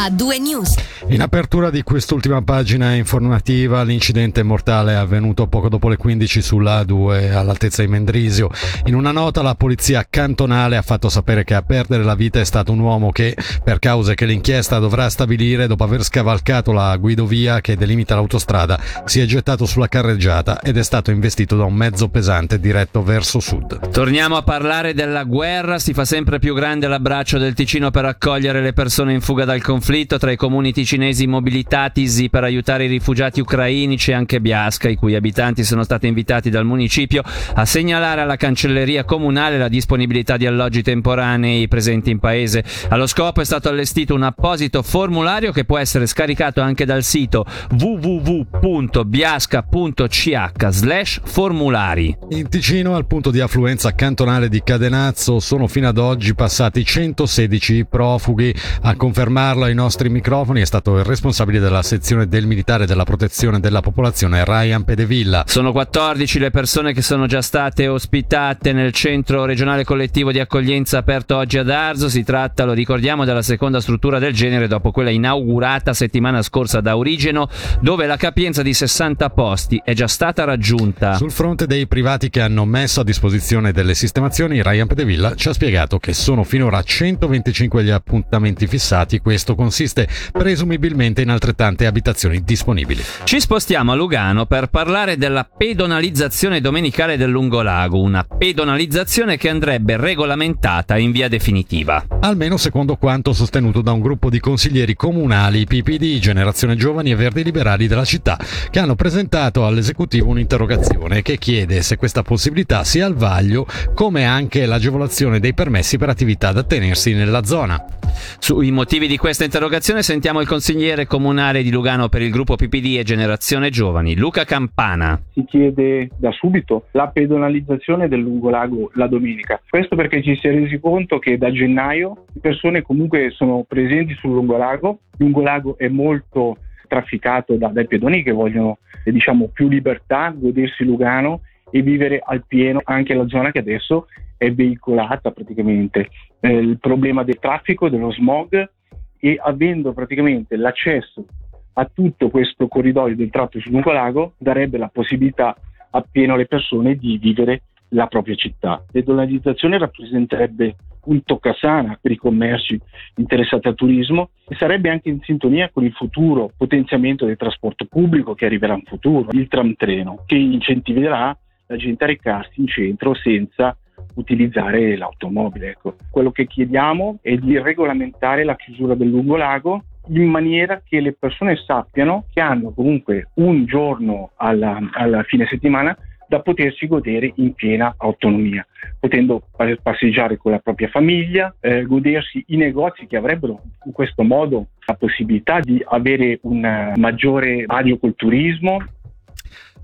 a due news. In apertura di quest'ultima pagina informativa, l'incidente mortale è avvenuto poco dopo le 15 sulla A2 all'altezza di Mendrisio. In una nota la polizia cantonale ha fatto sapere che a perdere la vita è stato un uomo che, per cause che l'inchiesta dovrà stabilire, dopo aver scavalcato la guidovia che delimita l'autostrada, si è gettato sulla carreggiata ed è stato investito da un mezzo pesante diretto verso sud. Torniamo a parlare della guerra, si fa sempre più grande l'abbraccio del Ticino per accogliere le persone in fuga dal conflitto, tra i comuni ticinesi mobilitatisi per aiutare i rifugiati ucraini c'è anche Biasca, i cui abitanti sono stati invitati dal municipio a segnalare alla cancelleria comunale la disponibilità di alloggi temporanei presenti in paese. Allo scopo è stato allestito un apposito formulario che può essere scaricato anche dal sito www.biasca.ch formulari. In Ticino, al punto di affluenza cantonale di Cadenazzo, sono fino ad oggi passati 116 profughi. A confermarlo ai nostri microfoni è stato il responsabile della sezione del militare della protezione della popolazione Ryan Pedevilla. Sono 14 le persone che sono già state ospitate nel centro regionale collettivo di accoglienza aperto oggi ad Arzo. Si tratta, lo ricordiamo, della seconda struttura del genere dopo quella inaugurata settimana scorsa da Origeno, dove la capienza di 60 posti è già stata raggiunta. Sul fronte dei privati che hanno messo a disposizione delle sistemazioni, Ryan Pedevilla ci ha spiegato che sono finora 125 gli appuntamenti fissati. Questo consiste presumibilmente in altrettante abitazioni disponibili. Ci spostiamo a Lugano per parlare della pedonalizzazione domenicale del lungolago, una pedonalizzazione che andrebbe regolamentata in via definitiva. Almeno secondo quanto sostenuto da un gruppo di consiglieri comunali PPD, Generazione Giovani e Verdi Liberali della città, che hanno presentato all'esecutivo un'interrogazione che chiede se questa possibilità sia al vaglio, come anche l'agevolazione dei permessi per attività da tenersi nella zona. Sui motivi di questa interrogazione sentiamo il consigliere comunale di Lugano per il gruppo PPD e Generazione Giovani, Luca Campana. Si chiede da subito la pedonalizzazione del lungolago la domenica. Questo perché ci si è resi conto che da gennaio le persone comunque sono presenti sul lungolago. Il lungolago è molto trafficato da, dai pedoni che vogliono eh, diciamo, più libertà, godersi Lugano e vivere al pieno anche la zona che adesso è veicolata praticamente. Eh, il problema del traffico, dello smog e avendo praticamente l'accesso a tutto questo corridoio del tratto sul Lungolago darebbe la possibilità appieno alle persone di vivere la propria città. L'edonalizzazione rappresenterebbe un toccasana per i commerci interessati al turismo e sarebbe anche in sintonia con il futuro potenziamento del trasporto pubblico che arriverà in futuro, il tram treno, che incentiverà la gente a recarsi in centro senza utilizzare l'automobile. Ecco. Quello che chiediamo è di regolamentare la chiusura del lungolago in maniera che le persone sappiano che hanno comunque un giorno alla, alla fine settimana da potersi godere in piena autonomia, potendo passeggiare con la propria famiglia, eh, godersi i negozi che avrebbero in questo modo la possibilità di avere un maggiore agricolturismo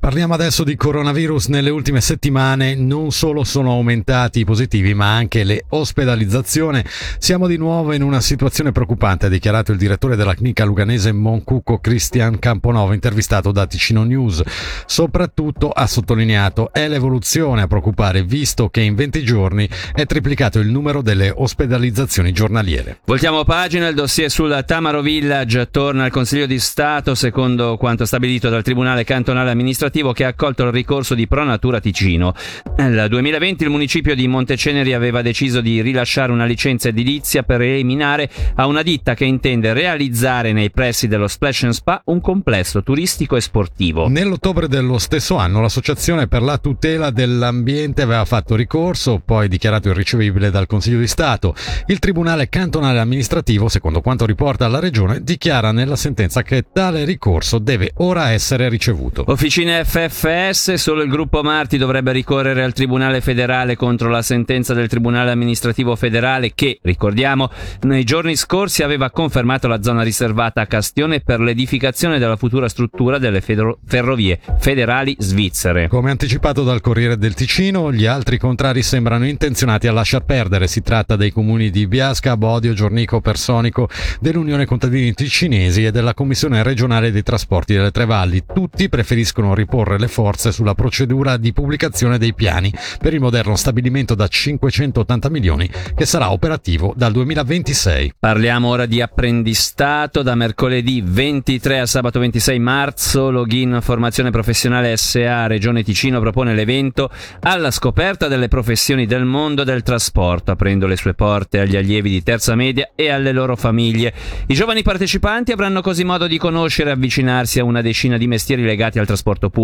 Parliamo adesso di coronavirus. Nelle ultime settimane non solo sono aumentati i positivi, ma anche le ospedalizzazioni. Siamo di nuovo in una situazione preoccupante, ha dichiarato il direttore della clinica luganese Moncucco Cristian Camponovo, intervistato da Ticino News. Soprattutto ha sottolineato è l'evoluzione a preoccupare, visto che in 20 giorni è triplicato il numero delle ospedalizzazioni giornaliere. Voltiamo pagina, il dossier sul Tamaro Village torna al Consiglio di Stato, secondo quanto stabilito dal Tribunale Cantonale Amministrativo amministrativo che ha accolto il ricorso di Pronatura Ticino. Nel 2020 il municipio di Monteceneri aveva deciso di rilasciare una licenza edilizia per eliminare a una ditta che intende realizzare nei pressi dello Splash and Spa un complesso turistico e sportivo. Nell'ottobre dello stesso anno l'Associazione per la tutela dell'ambiente aveva fatto ricorso, poi dichiarato irricevibile dal Consiglio di Stato. Il Tribunale Cantonale Amministrativo, secondo quanto riporta la Regione, dichiara nella sentenza che tale ricorso deve ora essere ricevuto. Officine FFS, solo il gruppo Marti dovrebbe ricorrere al Tribunale federale contro la sentenza del Tribunale amministrativo federale che, ricordiamo, nei giorni scorsi aveva confermato la zona riservata a Castione per l'edificazione della futura struttura delle ferrovie federali svizzere. Come anticipato dal Corriere del Ticino, gli altri contrari sembrano intenzionati a lasciar perdere. Si tratta dei comuni di Biasca, Bodio, Giornico, Personico, dell'Unione Contadini Ticinesi e della Commissione regionale dei trasporti delle Tre Valli. Tutti preferiscono riportare riporre le forze sulla procedura di pubblicazione dei piani per il moderno stabilimento da 580 milioni che sarà operativo dal 2026. Parliamo ora di apprendistato da mercoledì 23 a sabato 26 marzo. Login Formazione Professionale SA Regione Ticino propone l'evento alla scoperta delle professioni del mondo del trasporto, aprendo le sue porte agli allievi di terza media e alle loro famiglie. I giovani partecipanti avranno così modo di conoscere e avvicinarsi a una decina di mestieri legati al trasporto pubblico,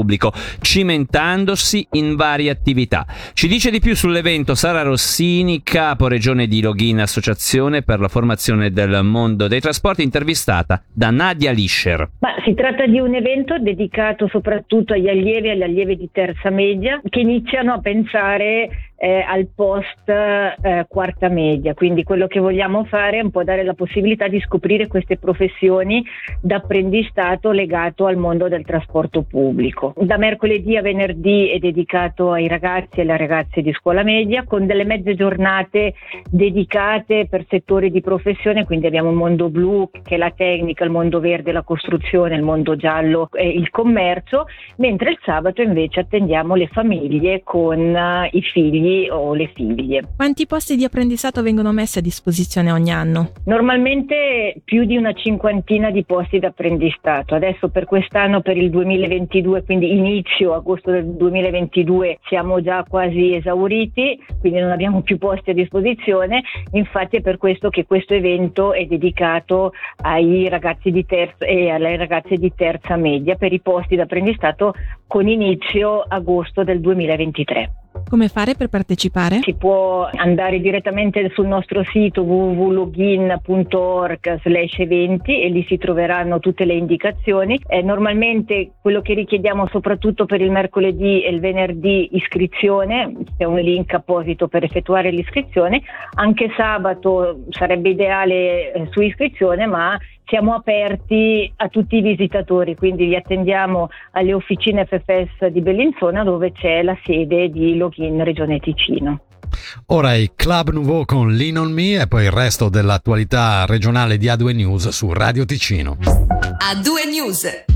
cimentandosi in varie attività. Ci dice di più sull'evento Sara Rossini, capo regione di Login Associazione per la formazione del mondo dei trasporti, intervistata da Nadia Lischer. Ma si tratta di un evento dedicato soprattutto agli allievi e alle allieve di terza media che iniziano a pensare eh, al post eh, quarta media, quindi quello che vogliamo fare è un po' dare la possibilità di scoprire queste professioni d'apprendistato legato al mondo del trasporto pubblico. Da mercoledì a venerdì è dedicato ai ragazzi e alle ragazze di scuola media con delle mezze giornate dedicate per settori di professione, quindi abbiamo il mondo blu che è la tecnica, il mondo verde la costruzione, il mondo giallo e il commercio, mentre il sabato invece attendiamo le famiglie con uh, i figli figli o le figlie. Quanti posti di apprendistato vengono messi a disposizione ogni anno? Normalmente più di una cinquantina di posti di apprendistato. Adesso per quest'anno, per il 2022, quindi inizio agosto del 2022, siamo già quasi esauriti, quindi non abbiamo più posti a disposizione. Infatti è per questo che questo evento è dedicato ai ragazzi di terza e alle ragazze di terza media per i posti di apprendistato con inizio agosto del 2023. Come fare per partecipare? Si può andare direttamente sul nostro sito www.login.org slash eventi e lì si troveranno tutte le indicazioni. Eh, normalmente quello che richiediamo soprattutto per il mercoledì e il venerdì iscrizione, c'è un link apposito per effettuare l'iscrizione, anche sabato sarebbe ideale eh, su iscrizione ma siamo aperti a tutti i visitatori, quindi vi attendiamo alle officine FFS di Bellinzona dove c'è la sede di Login Regione Ticino. Ora i Club Nouveau con Lean on Me e poi il resto dell'attualità regionale di A2 News su Radio Ticino. A2 News.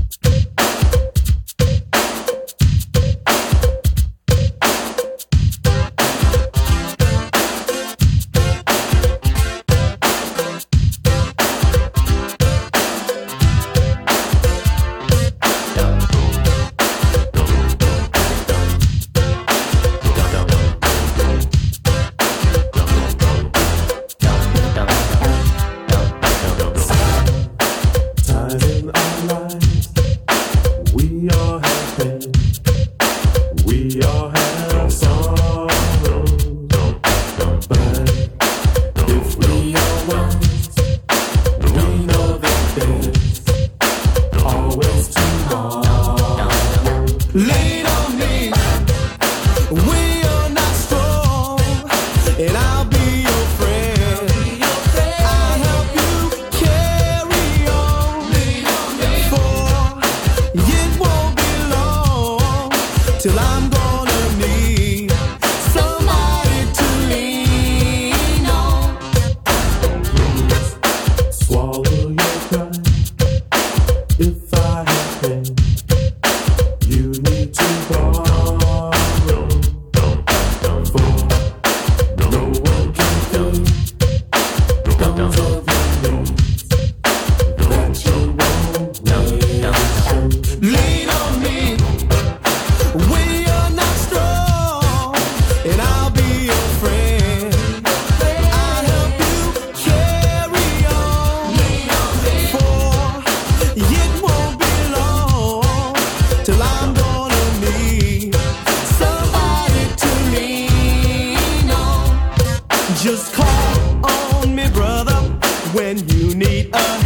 when you need a.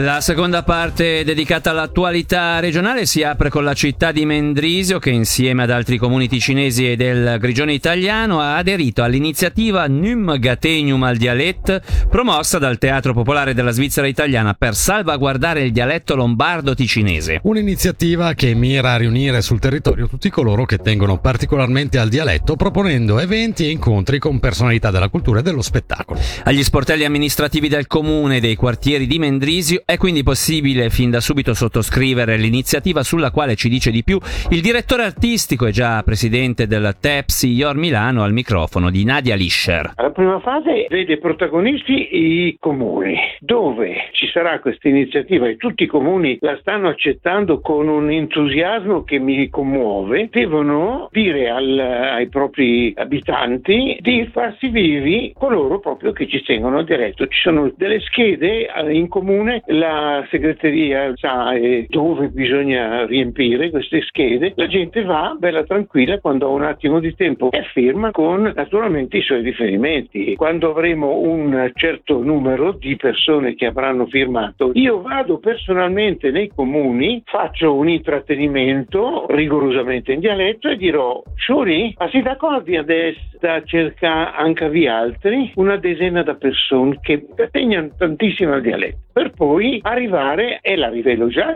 La seconda parte dedicata all'attualità regionale si apre con la città di Mendrisio che insieme ad altri comuni ticinesi e del Grigione italiano ha aderito all'iniziativa Num Gatenium al Dialet promossa dal Teatro Popolare della Svizzera Italiana per salvaguardare il dialetto lombardo ticinese. Un'iniziativa che mira a riunire sul territorio tutti coloro che tengono particolarmente al dialetto proponendo eventi e incontri con personalità della cultura e dello spettacolo. Agli sportelli amministrativi del comune e dei quartieri di Mendrisio è quindi possibile fin da subito sottoscrivere l'iniziativa sulla quale ci dice di più il direttore artistico e già presidente del TEPSI Ior Milano al microfono di Nadia Lischer. Prima fase vede protagonisti i comuni, dove ci sarà questa iniziativa? E tutti i comuni la stanno accettando con un entusiasmo che mi commuove, devono dire al, ai propri abitanti di farsi vivi coloro proprio che ci tengono diretto. Ci sono delle schede in comune. La segreteria sa dove bisogna riempire queste schede, la gente va bella tranquilla quando ha un attimo di tempo e firma con naturalmente i suoi riferimenti. Quando avremo un certo numero di persone che avranno firmato, io vado personalmente nei comuni, faccio un intrattenimento rigorosamente in dialetto e dirò, Shuri, ma si d'accordi adesso da cercare anche vi altri? Una decina di persone che tengono tantissimo il dialetto per poi arrivare, e la rivelo già,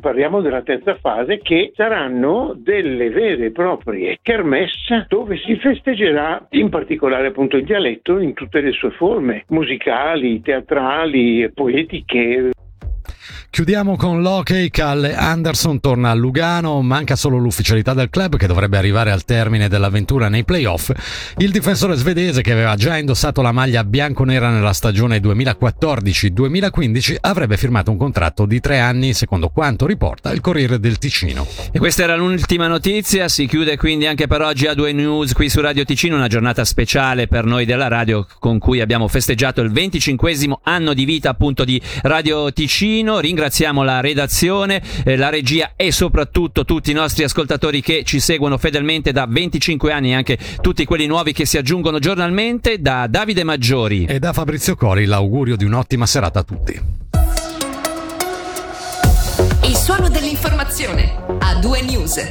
parliamo della terza fase, che saranno delle vere e proprie kermesse dove si festeggerà in particolare appunto il dialetto in tutte le sue forme, musicali, teatrali, poetiche. Chiudiamo con l'hockey, Calle Anderson torna a Lugano, manca solo l'ufficialità del club che dovrebbe arrivare al termine dell'avventura nei playoff. Il difensore svedese che aveva già indossato la maglia bianco-nera nella stagione 2014-2015 avrebbe firmato un contratto di tre anni secondo quanto riporta il Corriere del Ticino. E questa era l'ultima notizia, si chiude quindi anche per oggi a due news qui su Radio Ticino, una giornata speciale per noi della radio con cui abbiamo festeggiato il 25 anno di vita appunto di Radio Ticino ringraziamo la redazione, eh, la regia e soprattutto tutti i nostri ascoltatori che ci seguono fedelmente da 25 anni e anche tutti quelli nuovi che si aggiungono giornalmente. Da Davide Maggiori e da Fabrizio Cori l'augurio di un'ottima serata a tutti. Il suono dell'informazione a due news.